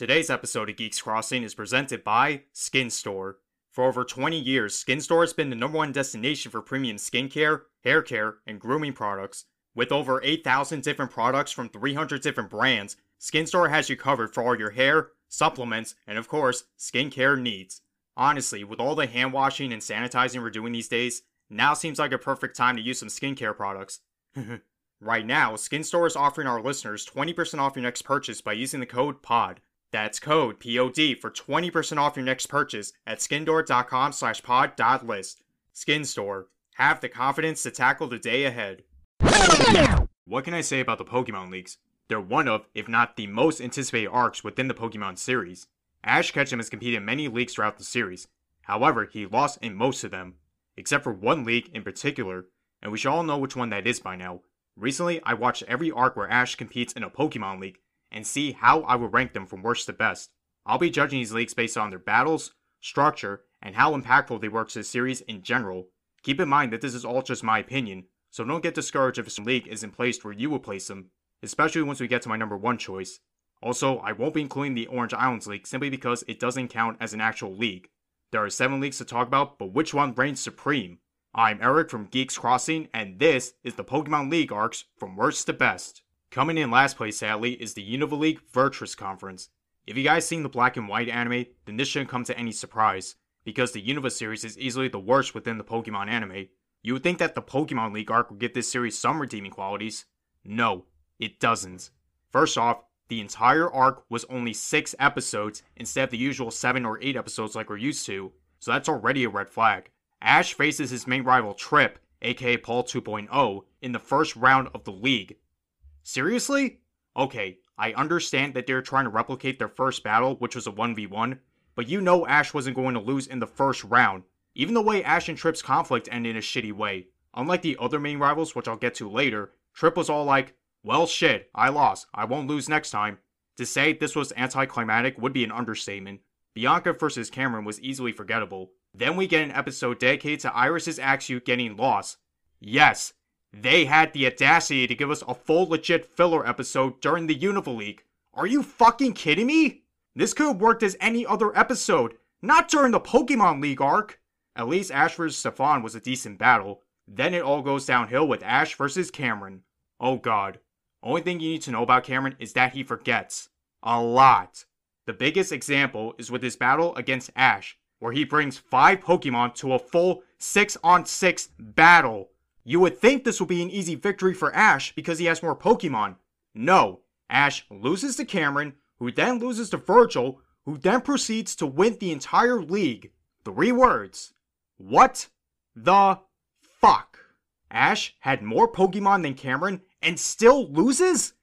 Today's episode of Geeks Crossing is presented by Skin Store. For over 20 years, Skin Store has been the number one destination for premium skincare, hair care, and grooming products. With over 8,000 different products from 300 different brands, Skin Store has you covered for all your hair, supplements, and of course, skincare needs. Honestly, with all the hand washing and sanitizing we're doing these days, now seems like a perfect time to use some skincare products. right now, Skin Store is offering our listeners 20% off your next purchase by using the code POD. That's code POD for 20% off your next purchase at skinstore.com slash pod.list. Skin Store. Have the confidence to tackle the day ahead. What can I say about the Pokemon leagues? They're one of, if not the most anticipated arcs within the Pokemon series. Ash Ketchum has competed in many leagues throughout the series. However, he lost in most of them, except for one league in particular, and we should all know which one that is by now. Recently, I watched every arc where Ash competes in a Pokemon League and see how I would rank them from worst to best. I'll be judging these leagues based on their battles, structure, and how impactful they were to the series in general. Keep in mind that this is all just my opinion, so don't get discouraged if some league isn't placed where you would place them, especially once we get to my number one choice. Also, I won't be including the Orange Islands League simply because it doesn't count as an actual league. There are seven leagues to talk about, but which one reigns supreme? I'm Eric from Geeks Crossing, and this is the Pokemon League arcs from worst to best. Coming in last place, sadly, is the Unova League Vertress Conference. If you guys seen the black and white anime, then this shouldn't come to any surprise, because the Unova series is easily the worst within the Pokemon anime. You would think that the Pokemon League arc would give this series some redeeming qualities. No, it doesn't. First off, the entire arc was only 6 episodes instead of the usual 7 or 8 episodes like we're used to, so that's already a red flag. Ash faces his main rival Trip, aka Paul 2.0, in the first round of the league. Seriously? Okay, I understand that they're trying to replicate their first battle, which was a 1v1, but you know Ash wasn't going to lose in the first round. Even the way Ash and Trip's conflict ended in a shitty way. Unlike the other main rivals, which I'll get to later, Trip was all like, well, shit, I lost. I won't lose next time. To say this was anticlimactic would be an understatement. Bianca versus Cameron was easily forgettable. Then we get an episode dedicated to Iris's Axew getting lost. Yes, they had the audacity to give us a full legit filler episode during the Unova League. Are you fucking kidding me? This could have worked as any other episode, not during the Pokemon League arc. At least Ash vs. Stefan was a decent battle. Then it all goes downhill with Ash vs. Cameron. Oh god. Only thing you need to know about Cameron is that he forgets. A lot. The biggest example is with his battle against Ash, where he brings 5 Pokemon to a full 6 on 6 battle. You would think this would be an easy victory for Ash because he has more Pokemon. No, Ash loses to Cameron, who then loses to Virgil, who then proceeds to win the entire league. Three words. What the fuck? Ash had more Pokemon than Cameron and still loses?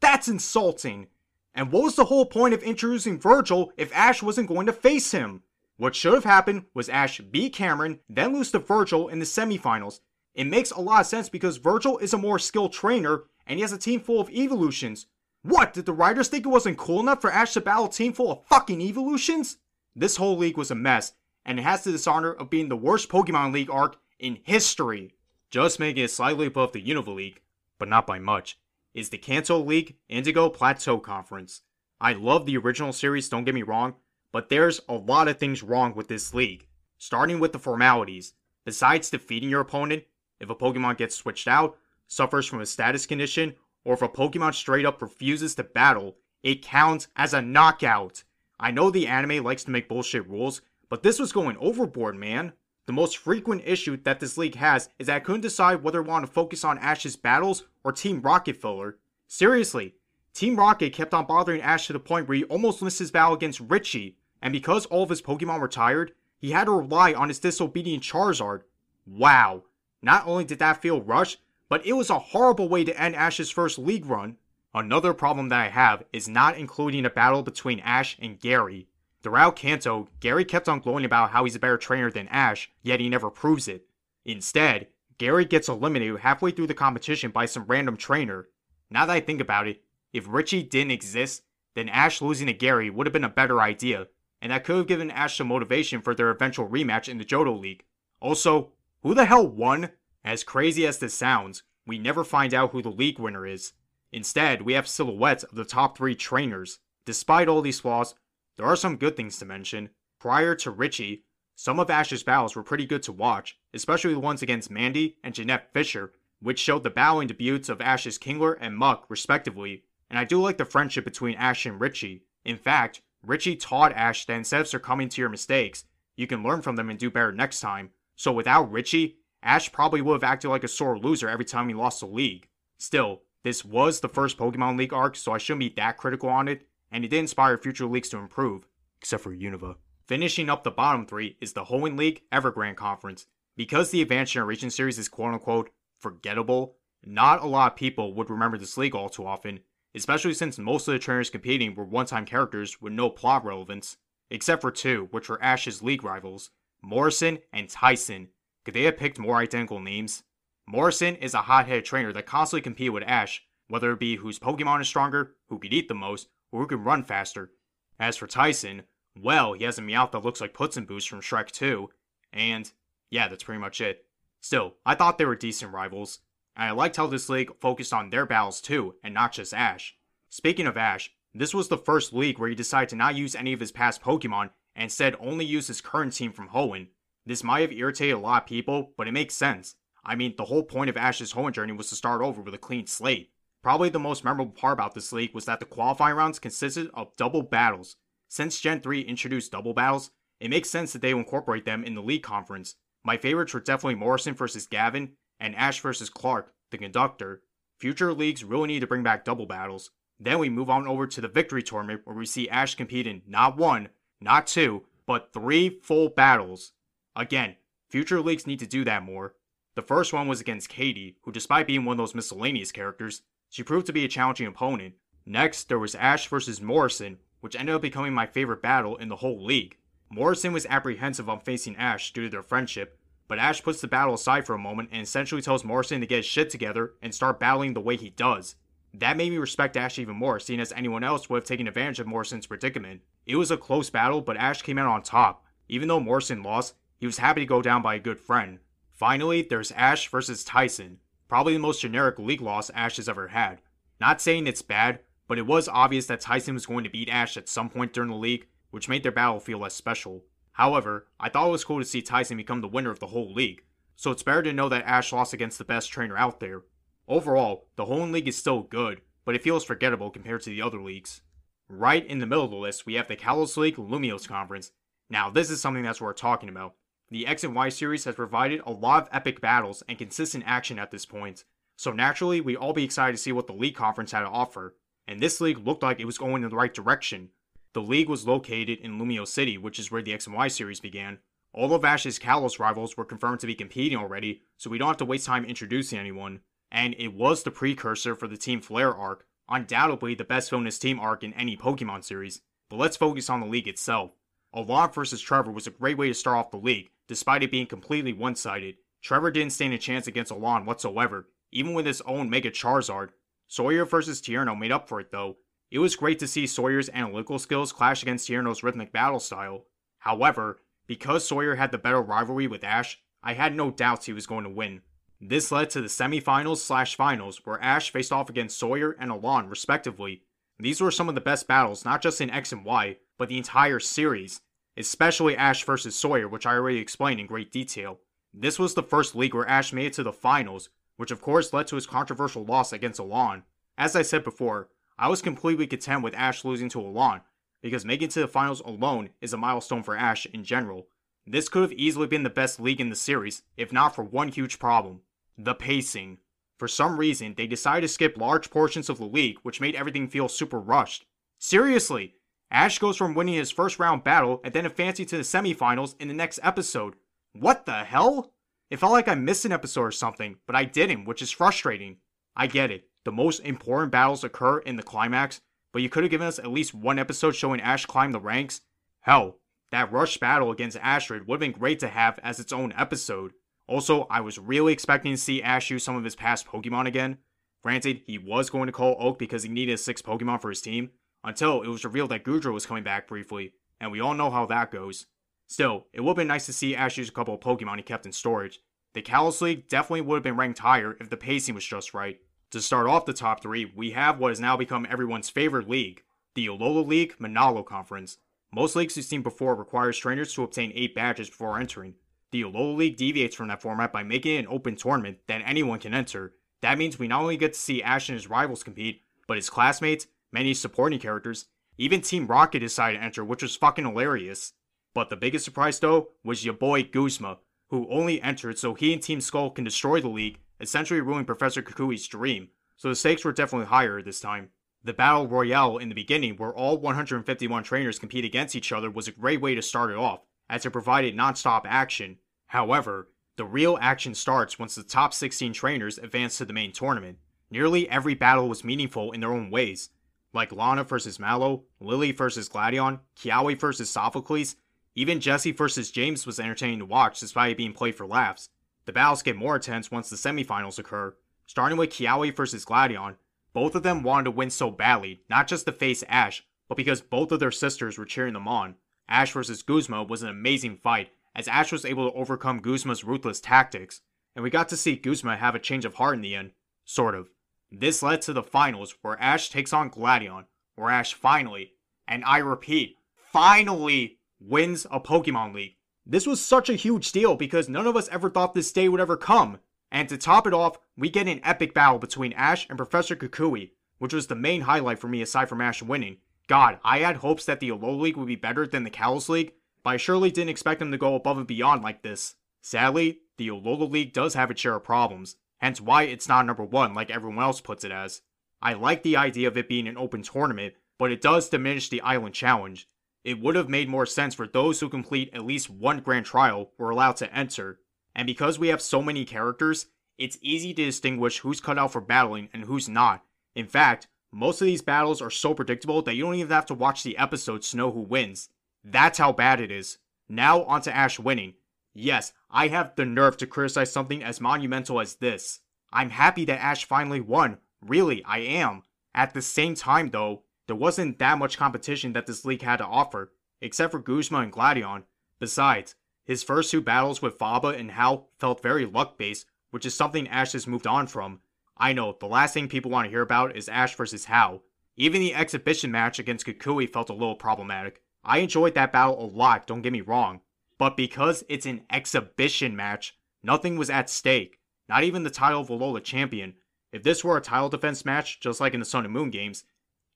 That's insulting. And what was the whole point of introducing Virgil if Ash wasn't going to face him? What should have happened was Ash beat Cameron, then lose to Virgil in the semifinals. It makes a lot of sense because Virgil is a more skilled trainer and he has a team full of evolutions. What, did the writers think it wasn't cool enough for Ash to battle a team full of fucking evolutions? This whole league was a mess, and it has the dishonor of being the worst Pokemon League arc in history. Just making it slightly above the Unova League, but not by much, is the Kanto League Indigo Plateau Conference. I love the original series, don't get me wrong, but there's a lot of things wrong with this league. Starting with the formalities. Besides defeating your opponent, if a Pokemon gets switched out, suffers from a status condition, or if a Pokemon straight up refuses to battle, it counts as a knockout. I know the anime likes to make bullshit rules, but this was going overboard, man. The most frequent issue that this league has is that I couldn't decide whether I want to focus on Ash's battles or Team Rocket filler. Seriously, Team Rocket kept on bothering Ash to the point where he almost missed his battle against Richie, and because all of his Pokemon were tired, he had to rely on his disobedient Charizard. Wow. Not only did that feel rushed, but it was a horrible way to end Ash's first league run. Another problem that I have is not including a battle between Ash and Gary. Throughout Kanto, Gary kept on gloating about how he's a better trainer than Ash, yet he never proves it. Instead, Gary gets eliminated halfway through the competition by some random trainer. Now that I think about it, if Richie didn't exist, then Ash losing to Gary would have been a better idea, and that could have given Ash some motivation for their eventual rematch in the Johto League. Also, who the hell won? As crazy as this sounds, we never find out who the league winner is. Instead, we have silhouettes of the top three trainers. Despite all these flaws, there are some good things to mention. Prior to Richie, some of Ash's battles were pretty good to watch, especially the ones against Mandi and Jeanette Fisher, which showed the battling debuts of Ash's Kingler and Muk, respectively. And I do like the friendship between Ash and Richie. In fact, Richie taught Ash that instead of succumbing to your mistakes, you can learn from them and do better next time. So without Richie, Ash probably would have acted like a sore loser every time he lost the league. Still, this was the first Pokemon League arc, so I shouldn't be that critical on it, and it did inspire future leagues to improve, except for Unova. Finishing up the bottom three is the Hoenn League Evergrande Conference. Because the Advanced Generation Series is quote unquote forgettable, not a lot of people would remember this league all too often, especially since most of the trainers competing were one time characters with no plot relevance, except for two, which were Ash's league rivals Morrison and Tyson. Could they have picked more identical names? Morrison is a hot headed trainer that constantly competes with Ash, whether it be whose Pokemon is stronger, who can eat the most, or who can run faster. As for Tyson, well, he has a Meowth that looks like Puss in Boots from Shrek 2, and yeah, that's pretty much it. Still, I thought they were decent rivals, and I liked how this league focused on their battles too, and not just Ash. Speaking of Ash, this was the first league where he decided to not use any of his past Pokemon and said only use his current team from Hoenn. This might have irritated a lot of people, but it makes sense. I mean, the whole point of Ash's Hoenn journey was to start over with a clean slate. Probably the most memorable part about this league was that the qualifying rounds consisted of double battles. Since Gen 3 introduced double battles, it makes sense that they will incorporate them in the league conference. My favorites were definitely Morrison versus Gavin and Ash versus Clark, the conductor. Future leagues really need to bring back double battles. Then we move on over to the victory tournament where we see Ash compete in not one, not two, but three full battles. Again, future leagues need to do that more. The first one was against Katie, who despite being one of those miscellaneous characters, she proved to be a challenging opponent. Next, there was Ash versus Morrison, which ended up becoming my favorite battle in the whole league. Morrison was apprehensive on facing Ash due to their friendship, but Ash puts the battle aside for a moment and essentially tells Morrison to get his shit together and start battling the way he does. That made me respect Ash even more, seeing as anyone else would have taken advantage of Morrison's predicament. It was a close battle, but Ash came out on top. Even though Morrison lost, he was happy to go down by a good friend. Finally, there's Ash versus Tyson, probably the most generic league loss Ash has ever had. Not saying it's bad, but it was obvious that Tyson was going to beat Ash at some point during the league, which made their battle feel less special. However, I thought it was cool to see Tyson become the winner of the whole league, so it's better to know that Ash lost against the best trainer out there. Overall, the whole league is still good, but it feels forgettable compared to the other leagues. Right in the middle of the list, we have the Kalos League Lumiose Conference. Now, this is something that's worth talking about. The X and Y series has provided a lot of epic battles and consistent action at this point, so naturally, we'd all be excited to see what the league conference had to offer, and this league looked like it was going in the right direction. The league was located in Lumiose City, which is where the X and Y series began. All of Ash's Kalos rivals were confirmed to be competing already, so we don't have to waste time introducing anyone. And it was the precursor for the Team Flare arc, undoubtedly the best villainous team arc in any Pokemon series. But let's focus on the league itself. Alain vs. Trevor was a great way to start off the league, despite it being completely one sided. Trevor didn't stand a chance against Alain whatsoever, even with his own Mega Charizard. Sawyer vs. Tierno made up for it though, it was great to see Sawyer's analytical skills clash against Tierno's rhythmic battle style. However, because Sawyer had the better rivalry with Ash, I had no doubts he was going to win. This led to the semifinals slash finals, where Ash faced off against Sawyer and Alain, respectively. These were some of the best battles, not just in X and Y, but the entire series, especially Ash versus Sawyer, which I already explained in great detail. This was the first league where Ash made it to the finals, which of course led to his controversial loss against Alain. As I said before, I was completely content with Ash losing to Alain, because making it to the finals alone is a milestone for Ash in general. This could have easily been the best league in the series, if not for one huge problem the pacing. For some reason, they decided to skip large portions of the league, which made everything feel super rushed. Seriously, Ash goes from winning his first round battle and then advancing to the semifinals in the next episode. What the hell? It felt like I missed an episode or something, but I didn't, which is frustrating. I get it the most important battles occur in the climax, but you could have given us at least one episode showing Ash climb the ranks. Hell, that rush battle against Astrid would have been great to have as its own episode. Also, I was really expecting to see Ash use some of his past Pokemon again. Granted, he was going to call Oak because he needed six Pokemon for his team, until it was revealed that Goodra was coming back briefly, and we all know how that goes. Still, it would have been nice to see Ash use a couple of Pokemon he kept in storage. The Kalos League definitely would have been ranked higher if the pacing was just right, to start off the top three, we have what has now become everyone's favorite league, the Alola League Manalo Conference. Most leagues we've seen before requires trainers to obtain 8 badges before entering. The Alola League deviates from that format by making it an open tournament that anyone can enter. That means we not only get to see Ash and his rivals compete, but his classmates, many supporting characters, even Team Rocket decided to enter, which was fucking hilarious. But the biggest surprise though was your boy Guzma, who only entered so he and Team Skull can destroy the league, essentially ruining Professor Kukui's dream. So the stakes were definitely higher this time. The Battle Royale in the beginning, where all 151 trainers compete against each other, was a great way to start it off, as it provided non-stop action. However, the real action starts once the top 16 trainers advance to the main tournament. Nearly every battle was meaningful in their own ways, like Lana versus Mallow, Lillie versus Gladion, Kiawe versus Sophocles, even Jessie versus James was entertaining to watch despite it being played for laughs. The battles get more intense once the semifinals occur, starting with Kiawe versus Gladion. Both of them wanted to win so badly, not just to face Ash, but because both of their sisters were cheering them on. Ash versus Guzma was an amazing fight, as Ash was able to overcome Guzma's ruthless tactics, and we got to see Guzma have a change of heart in the end. Sort of. This led to the finals, where Ash takes on Gladion, where Ash finally, and I repeat, finally wins a Pokemon League. This was such a huge deal because none of us ever thought this day would ever come. And to top it off, we get an epic battle between Ash and Professor Kukui, which was the main highlight for me aside from Ash winning. God, I had hopes that the Alola League would be better than the Kalos League, but I surely didn't expect them to go above and beyond like this. Sadly, the Alola League does have its share of problems, hence why it's not number one like everyone else puts it as. I like the idea of it being an open tournament, but it does diminish the Island Challenge. It would have made more sense for those who complete at least one grand trial were allowed to enter, and because we have so many characters, it's easy to distinguish who's cut out for battling and who's not. In fact, most of these battles are so predictable that you don't even have to watch the episodes to know who wins. That's how bad it is. Now onto Ash winning. Yes, I have the nerve to criticize something as monumental as this. I'm happy that Ash finally won. Really, I am. At the same time, though, there wasn't that much competition that this league had to offer, except for Guzma and Gladion. Besides, his first two battles with Faba and Hau felt very luck based, which is something Ash has moved on from. I know, the last thing people want to hear about is Ash versus Hau. Even the exhibition match against Kukui felt a little problematic. I enjoyed that battle a lot, don't get me wrong. But because it's an exhibition match, nothing was at stake. Not even the title of Alola champion. If this were a title defense match, just like in the Sun and Moon games,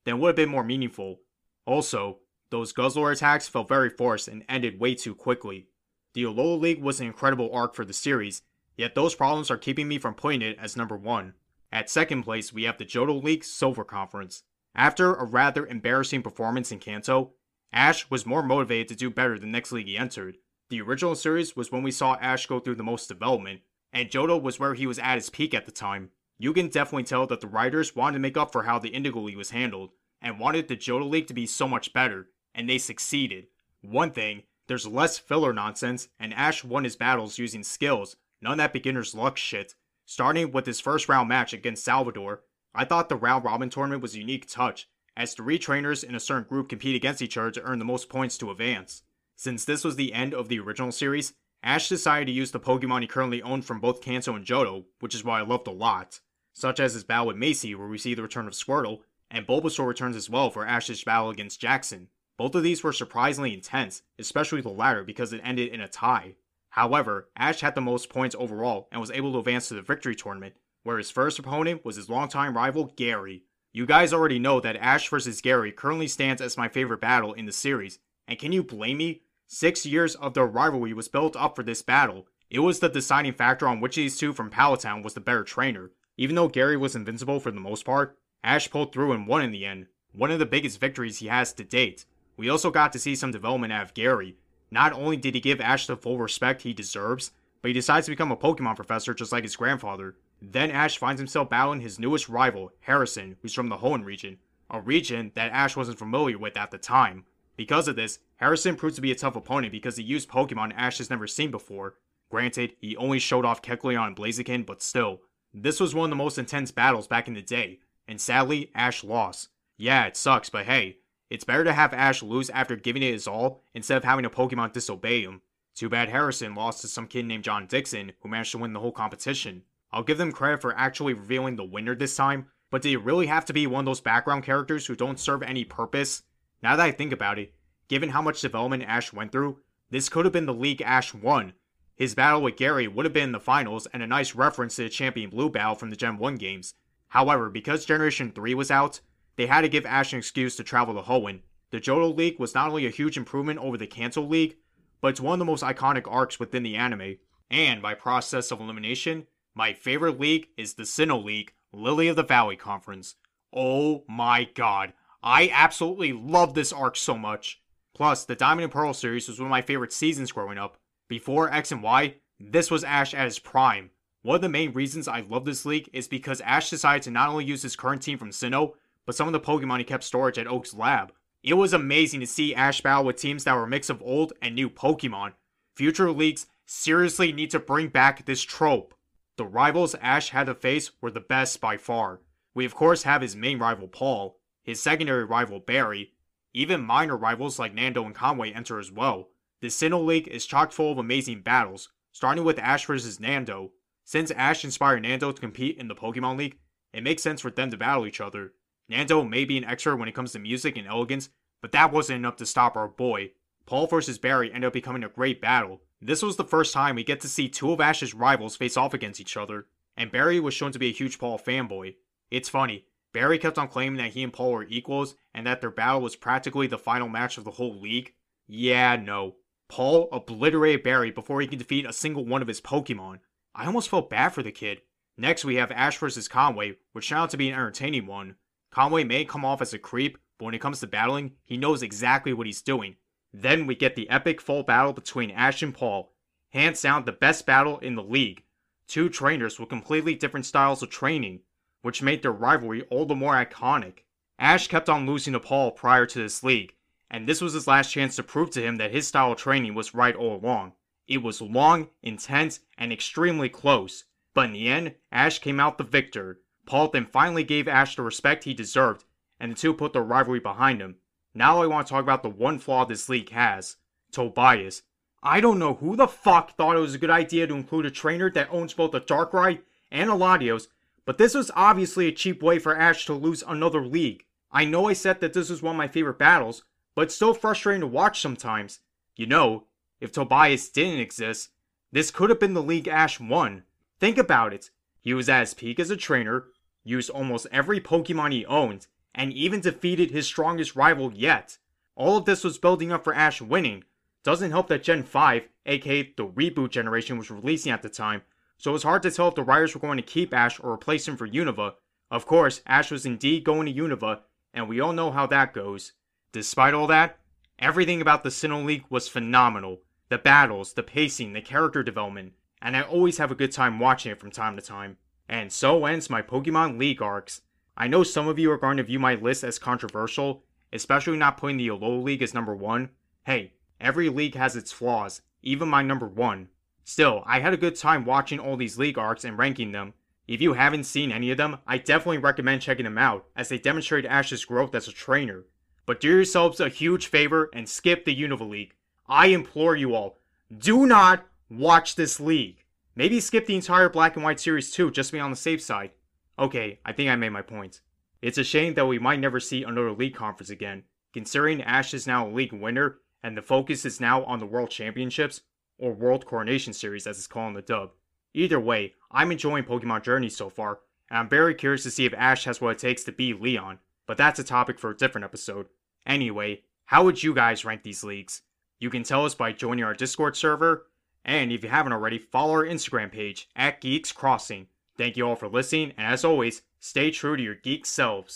then would have been more meaningful. Also, those Guzzler attacks felt very forced and ended way too quickly. The Alola League was an incredible arc for the series, yet those problems are keeping me from putting it as number one. At second place, we have the Johto League Silver Conference. After a rather embarrassing performance in Kanto, Ash was more motivated to do better the next league he entered. The original series was when we saw Ash go through the most development, and Johto was where he was at his peak at the time. You can definitely tell that the writers wanted to make up for how the Indigo League was handled, and wanted the Johto League to be so much better, and they succeeded. One thing, there's less filler nonsense, and Ash won his battles using skills, none that beginner's luck shit. Starting with his first round match against Salvador, I thought the round robin tournament was a unique touch, as three trainers in a certain group compete against each other to earn the most points to advance. Since this was the end of the original series, Ash decided to use the Pokemon he currently owned from both Kanto and Johto, which is why I loved a lot such as his battle with Macy, where we see the return of Squirtle, and Bulbasaur returns as well for Ash's battle against Jackson. Both of these were surprisingly intense, especially the latter because it ended in a tie. However, Ash had the most points overall and was able to advance to the victory tournament, where his first opponent was his longtime rival, Gary. You guys already know that Ash vs. Gary currently stands as my favorite battle in the series, and can you blame me? Six years of their rivalry was built up for this battle. It was the deciding factor on which of these two from Pallet Town was the better trainer. Even though Gary was invincible for the most part, Ash pulled through and won in the end, one of the biggest victories he has to date. We also got to see some development out of Gary. Not only did he give Ash the full respect he deserves, but he decides to become a Pokemon professor just like his grandfather. Then Ash finds himself battling his newest rival, Harrison, who's from the Hoenn region, a region that Ash wasn't familiar with at the time. Because of this, Harrison proves to be a tough opponent because he used Pokemon Ash has never seen before. Granted, he only showed off Kecleon and Blaziken, but still, this was one of the most intense battles back in the day, and sadly, Ash lost. Yeah, it sucks, but hey, it's better to have Ash lose after giving it his all instead of having a Pokemon disobey him. Too bad Harrison lost to some kid named Jon Dickson who managed to win the whole competition. I'll give them credit for actually revealing the winner this time, But did it really have to be one of those background characters who don't serve any purpose? Now that I think about it, given how much development Ash went through, this could have been the league Ash won. His battle with Gary would have been in the finals and a nice reference to the Champion Blue battle from the Gen 1 games. However, because Generation 3 was out, they had to give Ash an excuse to travel to Hoenn. The Johto League was not only a huge improvement over the Kanto League, but it's one of the most iconic arcs within the anime. And by process of elimination, my favorite league is the Sinnoh League, Lily of the Valley Conference. Oh my god, I absolutely love this arc so much. Plus, the Diamond and Pearl series was one of my favorite seasons growing up. Before X and Y, this was Ash at his prime. One of the main reasons I love this league is because Ash decided to not only use his current team from Sinnoh, but some of the Pokemon he kept storage at Oak's lab. It was amazing to see Ash battle with teams that were a mix of old and new Pokemon. Future leagues seriously need to bring back this trope. The rivals Ash had to face were the best by far. We of course have his main rival Paul, his secondary rival Barry, even minor rivals like Nando and Conway enter as well. The Sinnoh League is chock full of amazing battles, starting with Ash versus Nando. Since Ash inspired Nando to compete in the Pokemon League, it makes sense for them to battle each other. Nando may be an expert when it comes to music and elegance, but that wasn't enough to stop our boy. Paul versus Barry ended up becoming a great battle. This was the first time we get to see two of Ash's rivals face off against each other, and Barry was shown to be a huge Paul fanboy. It's funny, Barry kept on claiming that he and Paul were equals and that their battle was practically the final match of the whole league. Yeah, no. Paul obliterated Barry before he could defeat a single one of his Pokemon. I almost felt bad for the kid. Next, we have Ash vs. Conway, which turned out to be an entertaining one. Conway may come off as a creep, but when it comes to battling, he knows exactly what he's doing. Then we get the epic full battle between Ash and Paul. Hands down, the best battle in the league. Two trainers with completely different styles of training, which made their rivalry all the more iconic. Ash kept on losing to Paul prior to this league, and this was his last chance to prove to him that his style of training was right all along. It was long, intense, and extremely close, but in the end, Ash came out the victor. Paul then finally gave Ash the respect he deserved, and the two put their rivalry behind him. Now I want to talk about the one flaw this league has Tobias. I don't know who the fuck thought it was a good idea to include a trainer that owns both a Darkrai and a Latios, but this was obviously a cheap way for Ash to lose another league. I know I said that this was one of my favorite battles, but it's so frustrating to watch sometimes. You know, if Tobias didn't exist, this could have been the league Ash won. Think about it. He was at his peak as a trainer, used almost every Pokemon he owned, and even defeated his strongest rival yet. All of this was building up for Ash winning. Doesn't help that Gen 5, aka the reboot generation, was releasing at the time, so it was hard to tell if the writers were going to keep Ash or replace him for Unova. Of course, Ash was indeed going to Unova, and we all know how that goes. Despite all that, everything about the Sinnoh League was phenomenal. The battles, the pacing, the character development, and I always have a good time watching it from time to time. And so ends my Pokemon League arcs. I know some of you are going to view my list as controversial, especially not putting the Alola League as number one. Hey, every league has its flaws, even my number one. Still, I had a good time watching all these league arcs and ranking them. If you haven't seen any of them, I definitely recommend checking them out, as they demonstrate Ash's growth as a trainer. But do yourselves a huge favor and skip the Unova League. I implore you all, do not watch this league. Maybe skip the entire Black and White series too, just to be on the safe side. Okay, I think I made my point. It's a shame that we might never see another league conference again, considering Ash is now a league winner and the focus is now on the World Championships, or World Coronation Series as it's called in the dub. Either way, I'm enjoying Pokemon Journey so far, and I'm very curious to see if Ash has what it takes to be Leon, but that's a topic for a different episode. Anyway, how would you guys rank these leagues? You can tell us by joining our Discord server, and if you haven't already, follow our Instagram page at Geeks Crossing. Thank you all for listening, and as always, stay true to your geek selves.